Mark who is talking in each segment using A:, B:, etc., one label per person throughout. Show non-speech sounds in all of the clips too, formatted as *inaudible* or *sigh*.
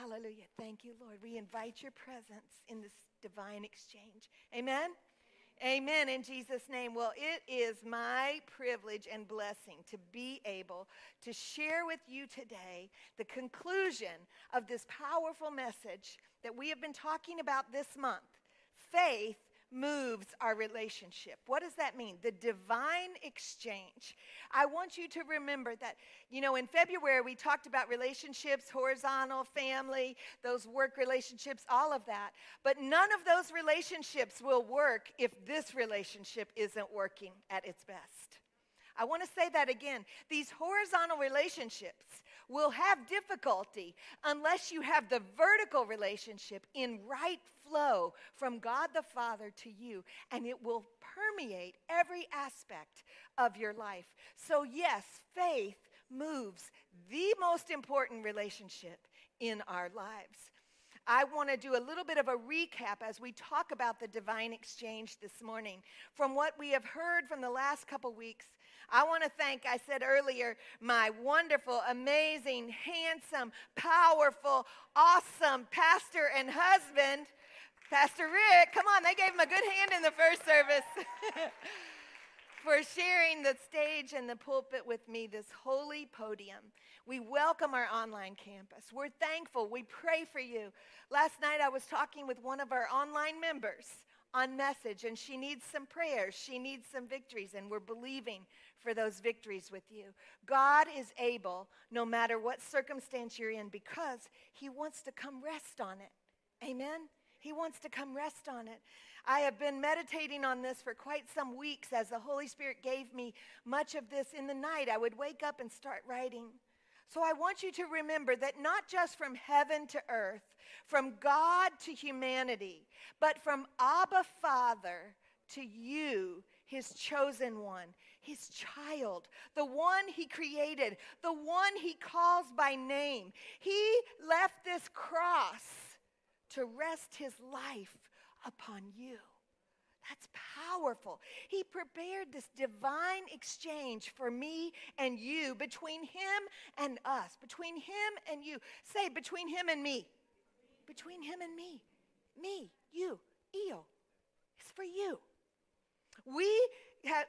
A: Hallelujah. Thank you, Lord. We invite your presence in this divine exchange. Amen. Amen in Jesus' name. Well, it is my privilege and blessing to be able to share with you today the conclusion of this powerful message that we have been talking about this month faith moves our relationship. What does that mean? The divine exchange. I want you to remember that, you know, in February we talked about relationships, horizontal, family, those work relationships, all of that. But none of those relationships will work if this relationship isn't working at its best. I want to say that again. These horizontal relationships will have difficulty unless you have the vertical relationship in right flow from God the Father to you, and it will permeate every aspect of your life. So, yes, faith moves the most important relationship in our lives. I want to do a little bit of a recap as we talk about the divine exchange this morning. From what we have heard from the last couple weeks, I want to thank, I said earlier, my wonderful, amazing, handsome, powerful, awesome pastor and husband, Pastor Rick. Come on, they gave him a good hand in the first service. *laughs* for sharing the stage and the pulpit with me, this holy podium. We welcome our online campus. We're thankful. We pray for you. Last night I was talking with one of our online members on message, and she needs some prayers. She needs some victories, and we're believing for those victories with you. God is able, no matter what circumstance you're in, because He wants to come rest on it. Amen? He wants to come rest on it. I have been meditating on this for quite some weeks as the Holy Spirit gave me much of this in the night. I would wake up and start writing. So I want you to remember that not just from heaven to earth, from God to humanity, but from Abba Father to you, his chosen one, his child, the one he created, the one he calls by name. He left this cross to rest his life upon you. That's powerful. He prepared this divine exchange for me and you, between him and us, between him and you. Say, between him and me. Between him and me. Me, you, Eo. It's for you. We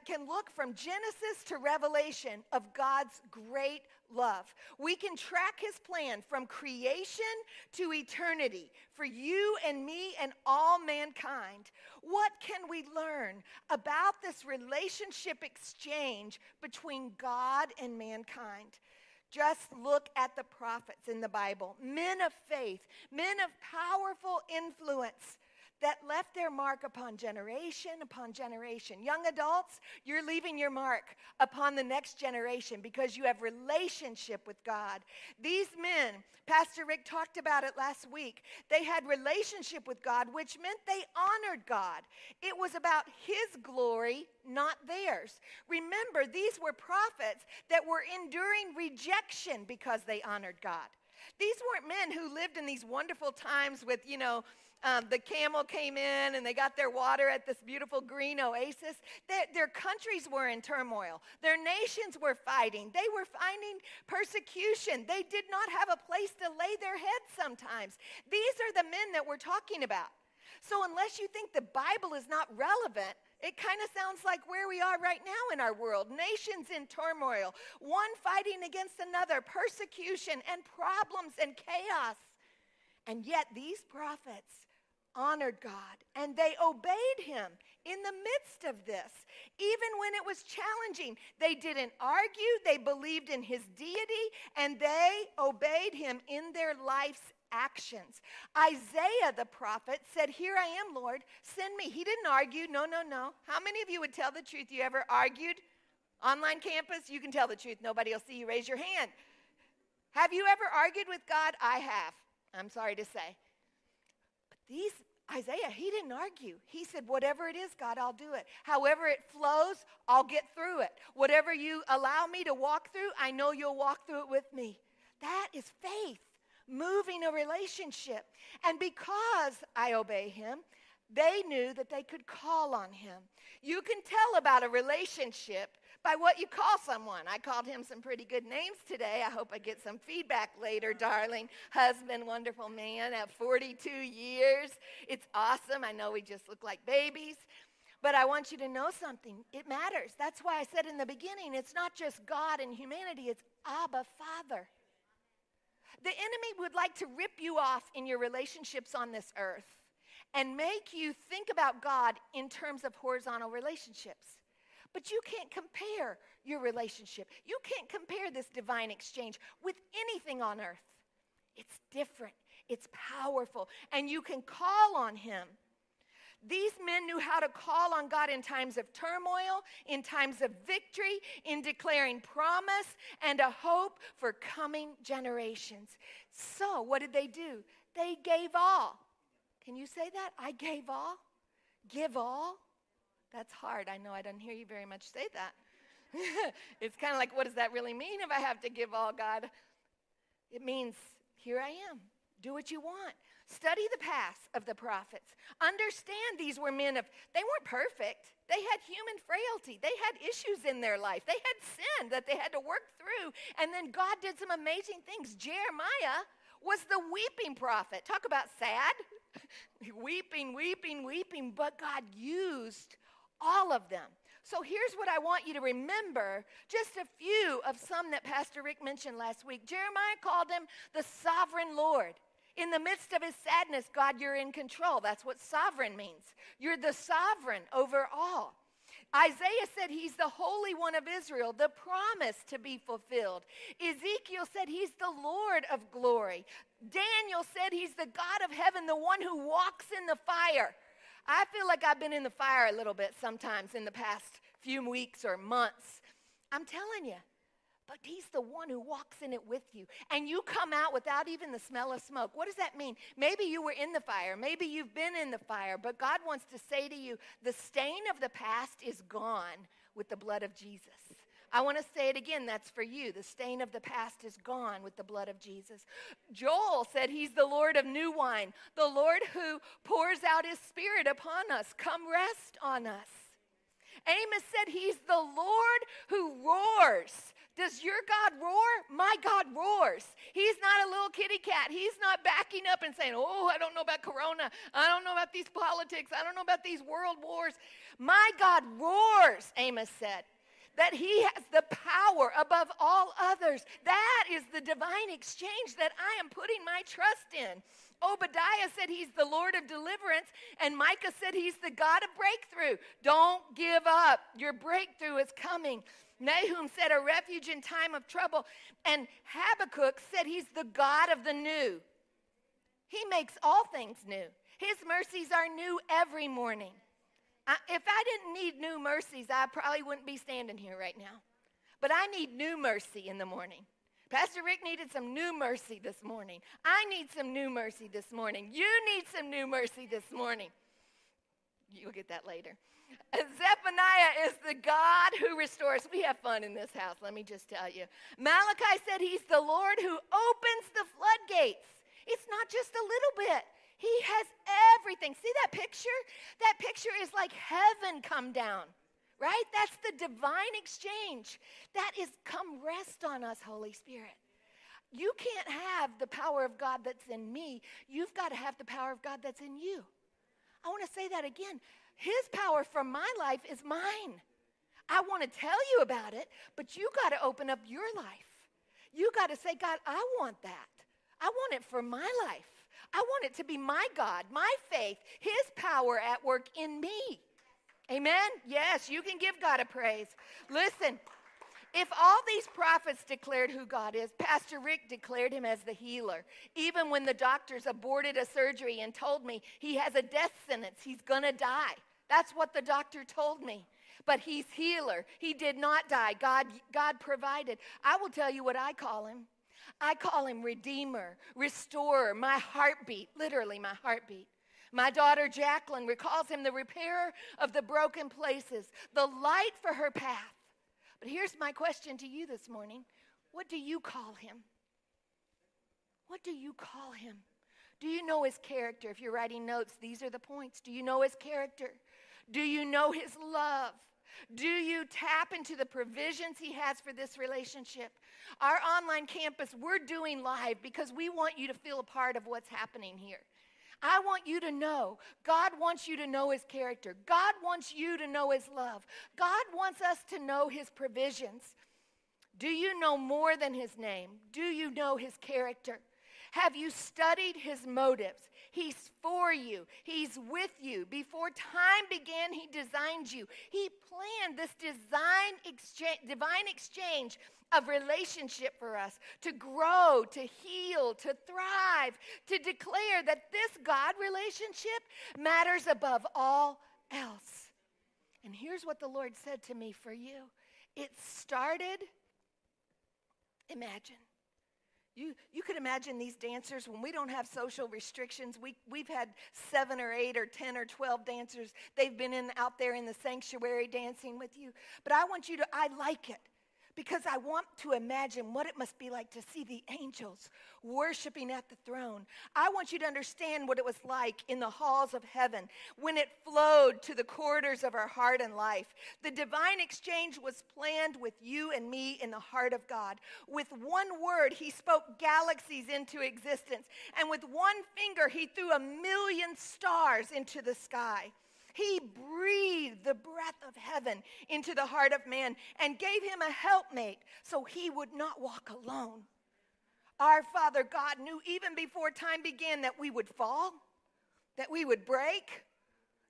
A: can look from Genesis to Revelation of God's great love. We can track his plan from creation to eternity for you and me and all mankind. What can we learn about this relationship exchange between God and mankind? Just look at the prophets in the Bible, men of faith, men of powerful influence that left their mark upon generation upon generation. Young adults, you're leaving your mark upon the next generation because you have relationship with God. These men, Pastor Rick talked about it last week. They had relationship with God, which meant they honored God. It was about his glory, not theirs. Remember, these were prophets that were enduring rejection because they honored God. These weren't men who lived in these wonderful times with, you know, um, the camel came in and they got their water at this beautiful green oasis. Their, their countries were in turmoil. Their nations were fighting. They were finding persecution. They did not have a place to lay their heads sometimes. These are the men that we're talking about. So, unless you think the Bible is not relevant, it kind of sounds like where we are right now in our world nations in turmoil, one fighting against another, persecution and problems and chaos. And yet, these prophets honored God and they obeyed him in the midst of this. Even when it was challenging, they didn't argue, they believed in his deity, and they obeyed him in their life's actions. Isaiah the prophet said, Here I am, Lord, send me. He didn't argue. No, no, no. How many of you would tell the truth? You ever argued? Online campus, you can tell the truth. Nobody will see you. Raise your hand. Have you ever argued with God? I have. I'm sorry to say. These Isaiah, he didn't argue. He said, Whatever it is, God, I'll do it. However it flows, I'll get through it. Whatever you allow me to walk through, I know you'll walk through it with me. That is faith, moving a relationship. And because I obey him, They knew that they could call on him. You can tell about a relationship by what you call someone. I called him some pretty good names today. I hope I get some feedback later, darling. Husband, wonderful man at 42 years. It's awesome. I know we just look like babies. But I want you to know something. It matters. That's why I said in the beginning, it's not just God and humanity, it's Abba, Father. The enemy would like to rip you off in your relationships on this earth and make you think about God in terms of horizontal relationships. But you can't compare your relationship. You can't compare this divine exchange with anything on earth. It's different, it's powerful, and you can call on Him. These men knew how to call on God in times of turmoil, in times of victory, in declaring promise and a hope for coming generations. So, what did they do? They gave all. Can you say that? I gave all? Give all? That's hard. I know I don't hear you very much say that. *laughs* it's kind of like, what does that really mean if I have to give all, God? It means, here I am. Do what you want. Study the past of the prophets. Understand these were men of, they weren't perfect. They had human frailty. They had issues in their life. They had sin that they had to work through. And then God did some amazing things. Jeremiah was the weeping prophet. Talk about sad. *laughs* weeping, weeping, weeping. But God used all of them. So here's what I want you to remember just a few of some that Pastor Rick mentioned last week. Jeremiah called him the sovereign Lord. In the midst of his sadness, God, you're in control. That's what sovereign means. You're the sovereign over all. Isaiah said he's the Holy One of Israel, the promise to be fulfilled. Ezekiel said he's the Lord of glory. Daniel said he's the God of heaven, the one who walks in the fire. I feel like I've been in the fire a little bit sometimes in the past few weeks or months. I'm telling you, but he's the one who walks in it with you. And you come out without even the smell of smoke. What does that mean? Maybe you were in the fire. Maybe you've been in the fire. But God wants to say to you the stain of the past is gone with the blood of Jesus. I want to say it again. That's for you. The stain of the past is gone with the blood of Jesus. Joel said he's the Lord of new wine, the Lord who pours out his spirit upon us. Come rest on us. Amos said he's the Lord who roars. Does your God roar? My God roars. He's not a little kitty cat. He's not backing up and saying, Oh, I don't know about Corona. I don't know about these politics. I don't know about these world wars. My God roars, Amos said that he has the power above all others. That is the divine exchange that I am putting my trust in. Obadiah said he's the Lord of deliverance, and Micah said he's the God of breakthrough. Don't give up. Your breakthrough is coming. Nahum said a refuge in time of trouble, and Habakkuk said he's the God of the new. He makes all things new. His mercies are new every morning. I, if I didn't need new mercies, I probably wouldn't be standing here right now. But I need new mercy in the morning. Pastor Rick needed some new mercy this morning. I need some new mercy this morning. You need some new mercy this morning. You'll get that later. Zephaniah is the God who restores. We have fun in this house, let me just tell you. Malachi said he's the Lord who opens the floodgates. It's not just a little bit, he has everything. See that picture? That picture is like heaven come down, right? That's the divine exchange. That is come rest on us, Holy Spirit. You can't have the power of God that's in me. You've got to have the power of God that's in you. I want to say that again. His power from my life is mine. I want to tell you about it, but you got to open up your life. You got to say, God, I want that. I want it for my life. I want it to be my God, my faith, His power at work in me. Amen? Yes, you can give God a praise. Listen, if all these prophets declared who God is, Pastor Rick declared him as the healer. Even when the doctors aborted a surgery and told me he has a death sentence, he's going to die. That's what the doctor told me. But he's healer. He did not die. God, God provided. I will tell you what I call him. I call him Redeemer, Restorer, my heartbeat, literally my heartbeat. My daughter Jacqueline recalls him the repairer of the broken places, the light for her path. But here's my question to you this morning What do you call him? What do you call him? Do you know his character? If you're writing notes, these are the points. Do you know his character? Do you know his love? Do you tap into the provisions he has for this relationship? Our online campus, we're doing live because we want you to feel a part of what's happening here. I want you to know. God wants you to know his character. God wants you to know his love. God wants us to know his provisions. Do you know more than his name? Do you know his character? Have you studied his motives? He's for you, He's with you. Before time began, He designed you. He planned this design exchange, divine exchange of relationship for us to grow, to heal, to thrive, to declare that this God relationship matters above all else. And here's what the Lord said to me for you it started, imagine, you, you could imagine these dancers when we don't have social restrictions. We, we've had seven or eight or 10 or 12 dancers. They've been in, out there in the sanctuary dancing with you. But I want you to, I like it because I want to imagine what it must be like to see the angels worshiping at the throne. I want you to understand what it was like in the halls of heaven when it flowed to the corridors of our heart and life. The divine exchange was planned with you and me in the heart of God. With one word, he spoke galaxies into existence, and with one finger, he threw a million stars into the sky. He breathed the breath of heaven into the heart of man and gave him a helpmate so he would not walk alone. Our Father God knew even before time began that we would fall, that we would break,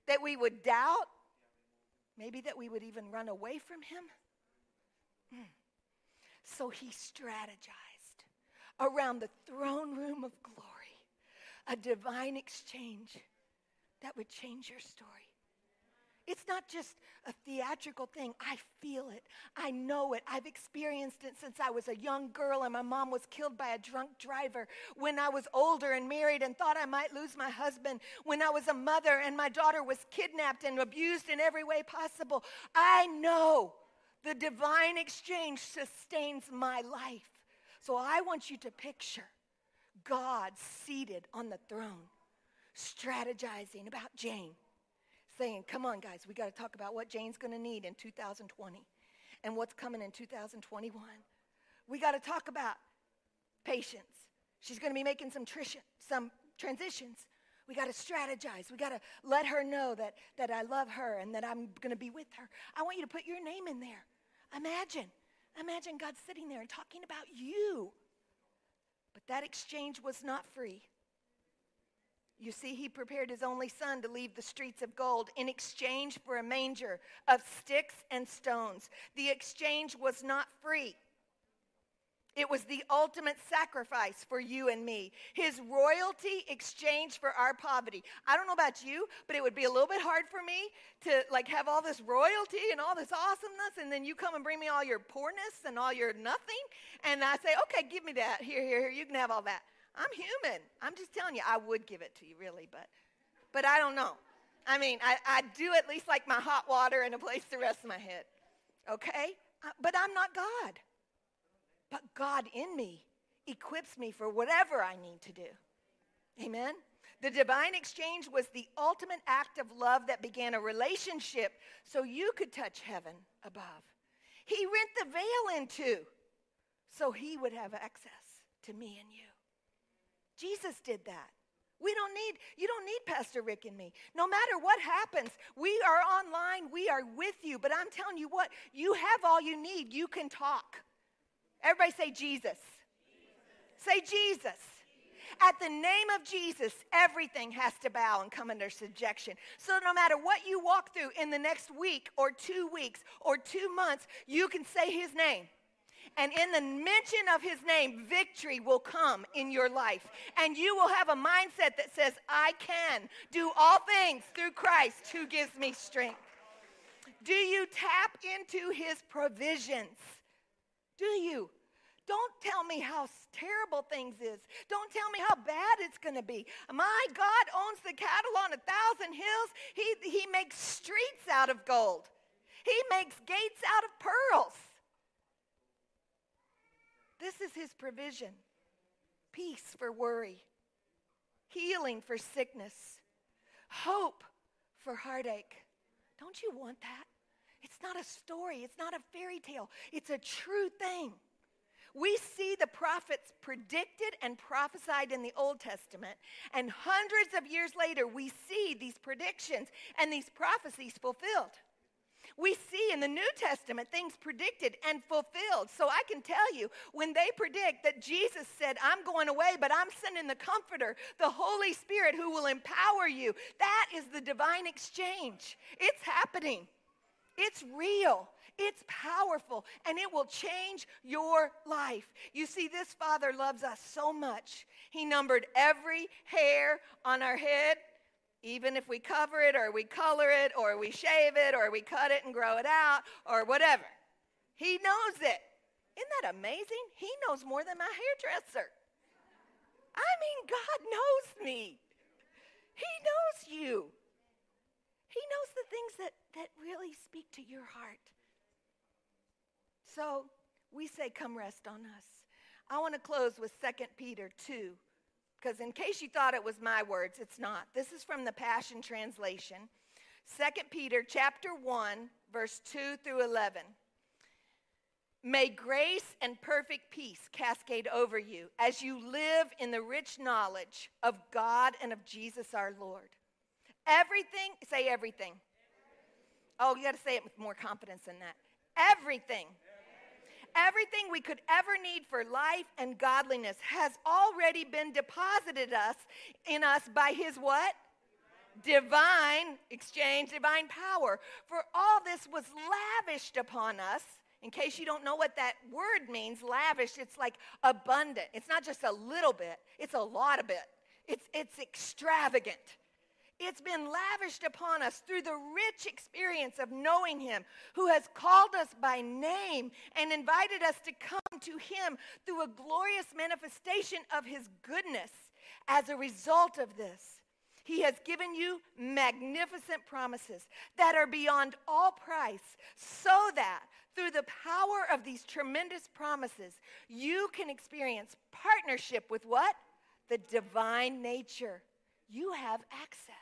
A: that we would doubt, maybe that we would even run away from him. Hmm. So he strategized around the throne room of glory a divine exchange that would change your story. It's not just a theatrical thing. I feel it. I know it. I've experienced it since I was a young girl and my mom was killed by a drunk driver. When I was older and married and thought I might lose my husband. When I was a mother and my daughter was kidnapped and abused in every way possible. I know the divine exchange sustains my life. So I want you to picture God seated on the throne, strategizing about Jane saying, Come on, guys, we got to talk about what Jane's going to need in 2020 and what's coming in 2021. We got to talk about patience. She's going to be making some, some transitions. We got to strategize. We got to let her know that, that I love her and that I'm going to be with her. I want you to put your name in there. Imagine. Imagine God sitting there and talking about you. But that exchange was not free. You see, he prepared his only son to leave the streets of gold in exchange for a manger of sticks and stones. The exchange was not free. It was the ultimate sacrifice for you and me. His royalty exchanged for our poverty. I don't know about you, but it would be a little bit hard for me to like have all this royalty and all this awesomeness and then you come and bring me all your poorness and all your nothing and I say, "Okay, give me that. Here, here, here. You can have all that." I'm human. I'm just telling you, I would give it to you, really, but, but I don't know. I mean, I, I do at least like my hot water and a place to rest my head, okay? Uh, but I'm not God. But God in me equips me for whatever I need to do. Amen? The divine exchange was the ultimate act of love that began a relationship so you could touch heaven above. He rent the veil in two so he would have access to me and you. Jesus did that. We don't need, you don't need Pastor Rick and me. No matter what happens, we are online, we are with you. But I'm telling you what, you have all you need. You can talk. Everybody say Jesus. Jesus. Say Jesus. At the name of Jesus, everything has to bow and come under subjection. So, no matter what you walk through in the next week or two weeks or two months, you can say his name. And in the mention of his name, victory will come in your life. And you will have a mindset that says, I can do all things through Christ who gives me strength. Do you tap into his provisions? Do you? Don't tell me how terrible things is. Don't tell me how bad it's going to be. My God owns the cattle on a thousand hills. He, he makes streets out of gold. He makes gates out of pearls. This is his provision peace for worry. healing for sickness, hope for heartache. Don't you want that? It's not a story, it's not a fairy tale, it's a true thing. We see the prophets predicted and prophesied in the Old Testament, and hundreds of years later, we see these predictions and these prophecies fulfilled. In the New Testament things predicted and fulfilled. So I can tell you, when they predict that Jesus said, I'm going away, but I'm sending the Comforter, the Holy Spirit who will empower you, that is the divine exchange. It's happening, it's real. It's powerful and it will change your life. You see, this Father loves us so much. He numbered every hair on our head even if we cover it or we color it or we shave it or we cut it and grow it out or whatever. He knows it. Isn't that amazing? He knows more than my hairdresser. I mean, God knows me. He knows you. He knows the things that, that really speak to your heart. So we say, Come rest on us. I want to close with 2 Peter 2 because in case you thought it was my words, it's not. This is from the Passion Translation. 2 Peter chapter 1, verse 2 through 11. May grace and perfect peace cascade over you as you live in the rich knowledge of God and of Jesus our Lord. Everything, say everything. Oh, you got to say it with more confidence than that. Everything everything we could ever need for life and godliness has already been deposited us in us by his what? Divine exchange, divine power. For all this was lavished upon us. In case you don't know what that word means, lavish, it's like abundant. It's not just a little bit, it's a lot of it. It's, it's extravagant. It's been lavished upon us through the rich experience of knowing Him, who has called us by name and invited us to come to Him through a glorious manifestation of His goodness. As a result of this, He has given you magnificent promises that are beyond all price, so that through the power of these tremendous promises, you can experience partnership with what? The divine nature. You have access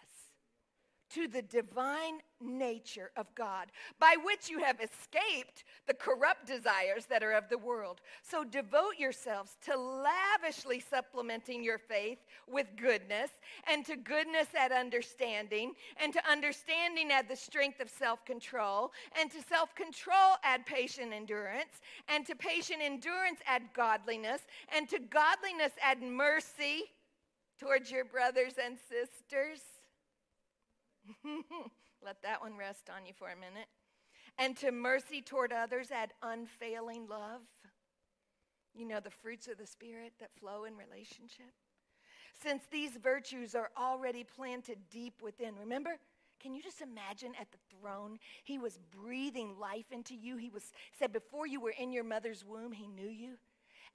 A: to the divine nature of God, by which you have escaped the corrupt desires that are of the world. So devote yourselves to lavishly supplementing your faith with goodness, and to goodness add understanding, and to understanding add the strength of self control, and to self control add patient endurance, and to patient endurance add godliness, and to godliness add mercy towards your brothers and sisters *laughs* Let that one rest on you for a minute. And to mercy toward others, add unfailing love. You know, the fruits of the Spirit that flow in relationship. Since these virtues are already planted deep within, remember? Can you just imagine at the throne? He was breathing life into you. He was said, Before you were in your mother's womb, he knew you.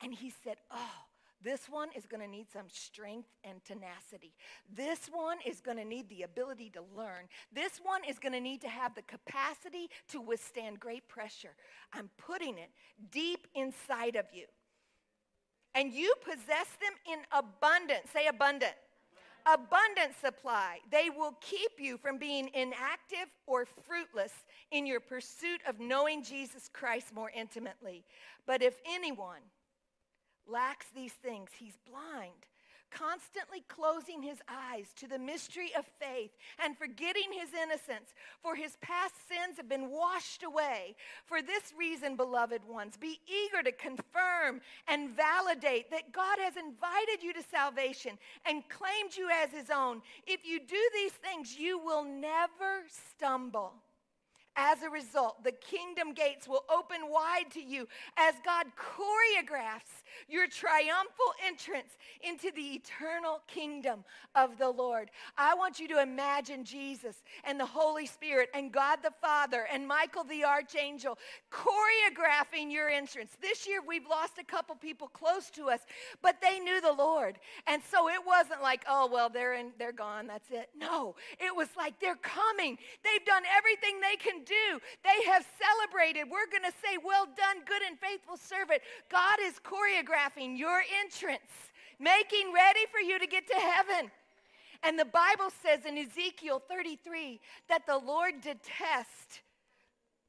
A: And he said, Oh, this one is going to need some strength and tenacity. This one is going to need the ability to learn. This one is going to need to have the capacity to withstand great pressure. I'm putting it deep inside of you. And you possess them in abundance. Say abundant. Abundant supply. They will keep you from being inactive or fruitless in your pursuit of knowing Jesus Christ more intimately. But if anyone lacks these things, he's blind, constantly closing his eyes to the mystery of faith and forgetting his innocence, for his past sins have been washed away. For this reason, beloved ones, be eager to confirm and validate that God has invited you to salvation and claimed you as his own. If you do these things, you will never stumble. As a result, the kingdom gates will open wide to you as God choreographs your triumphal entrance into the eternal kingdom of the Lord. I want you to imagine Jesus and the Holy Spirit and God the Father and Michael the Archangel choreographing your entrance. This year, we've lost a couple people close to us, but they knew the Lord. And so it wasn't like, oh, well, they're, in, they're gone, that's it. No, it was like they're coming. They've done everything they can do. They have celebrated. We're going to say, Well done, good and faithful servant. God is choreographing your entrance, making ready for you to get to heaven. And the Bible says in Ezekiel 33 that the Lord detests,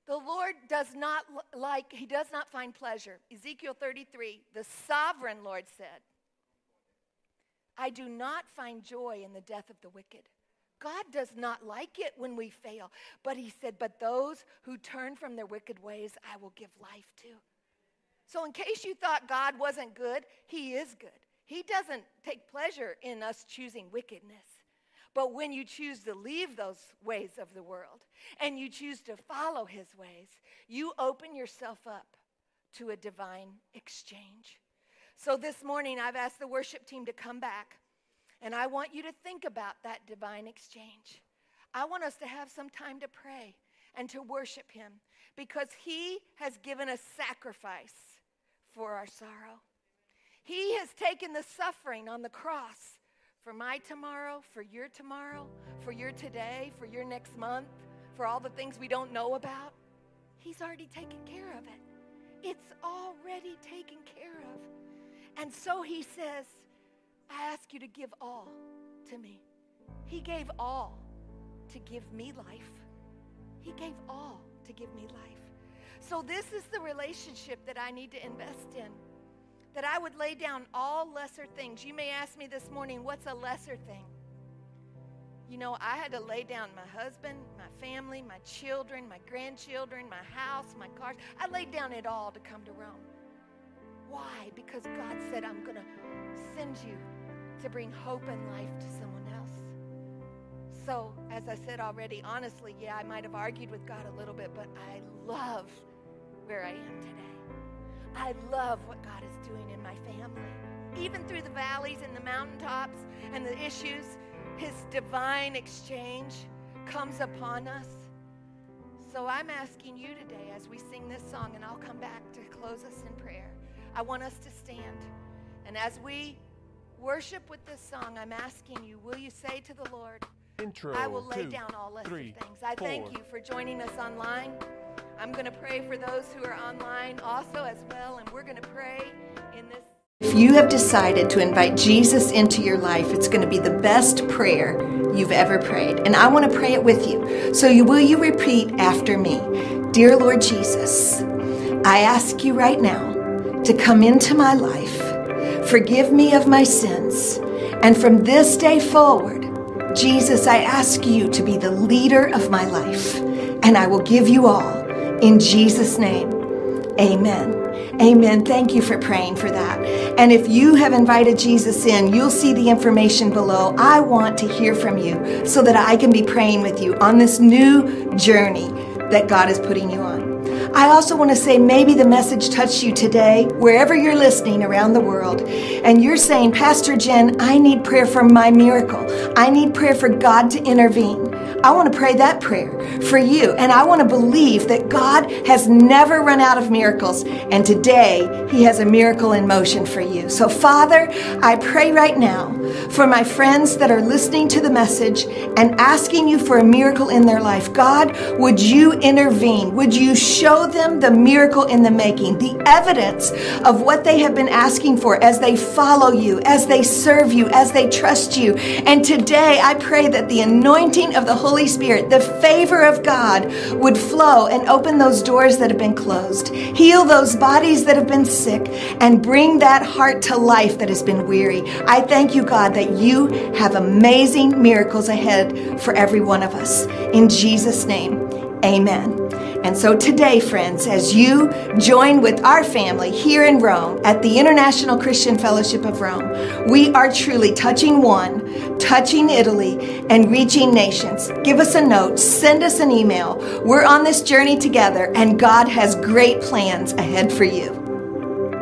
A: the Lord does not like, he does not find pleasure. Ezekiel 33, the sovereign Lord said, I do not find joy in the death of the wicked. God does not like it when we fail. But he said, But those who turn from their wicked ways, I will give life to. So, in case you thought God wasn't good, he is good. He doesn't take pleasure in us choosing wickedness. But when you choose to leave those ways of the world and you choose to follow his ways, you open yourself up to a divine exchange. So this morning, I've asked the worship team to come back, and I want you to think about that divine exchange. I want us to have some time to pray and to worship him because he has given a sacrifice for our sorrow. He has taken the suffering on the cross for my tomorrow, for your tomorrow, for your today, for your next month, for all the things we don't know about. He's already taken care of it. It's already taken care of. And so he says, I ask you to give all to me. He gave all to give me life. He gave all to give me life. So, this is the relationship that I need to invest in. That I would lay down all lesser things. You may ask me this morning, what's a lesser thing? You know, I had to lay down my husband, my family, my children, my grandchildren, my house, my cars. I laid down it all to come to Rome. Why? Because God said, I'm going to send you to bring hope and life to someone else. So, as I said already, honestly, yeah, I might have argued with God a little bit, but I love where I am today. I love what God is doing in my family. Even through the valleys and the mountaintops and the issues, His divine exchange comes upon us. So I'm asking you today as we sing this song, and I'll come back to close us in prayer. I want us to stand. And as we worship with this song, I'm asking you, will you say to the Lord,
B: Intro,
A: I will lay
B: two,
A: down all lesser
B: three,
A: things. I
B: four.
A: thank you for joining us online. I'm going to pray for those who are online also as well, and we're going to pray in this.
C: If you have decided to invite Jesus into your life, it's going to be the best prayer you've ever prayed. And I want to pray it with you. So you will you repeat after me? Dear Lord Jesus, I ask you right now to come into my life. Forgive me of my sins. And from this day forward, Jesus, I ask you to be the leader of my life. And I will give you all. In Jesus' name, amen. Amen. Thank you for praying for that. And if you have invited Jesus in, you'll see the information below. I want to hear from you so that I can be praying with you on this new journey that God is putting you on. I also want to say maybe the message touched you today, wherever you're listening around the world, and you're saying, Pastor Jen, I need prayer for my miracle. I need prayer for God to intervene. I want to pray that prayer for you. And I want to believe that God has never run out of miracles. And today, He has a miracle in motion for you. So, Father, I pray right now for my friends that are listening to the message and asking you for a miracle in their life. God, would you intervene? Would you them the miracle in the making, the evidence of what they have been asking for as they follow you, as they serve you, as they trust you? And today, I pray that the anointing of the Holy Spirit, the favor of God would flow and open those doors that have been closed, heal those bodies that have been sick, and bring that heart to life that has been weary. I thank you, God, that you have amazing miracles ahead for every one of us. In Jesus' name, amen. And so today, friends, as you join with our family here in Rome at the International Christian Fellowship of Rome, we are truly touching one, touching Italy, and reaching nations. Give us a note, send us an email. We're on this journey together, and God has great plans ahead for you.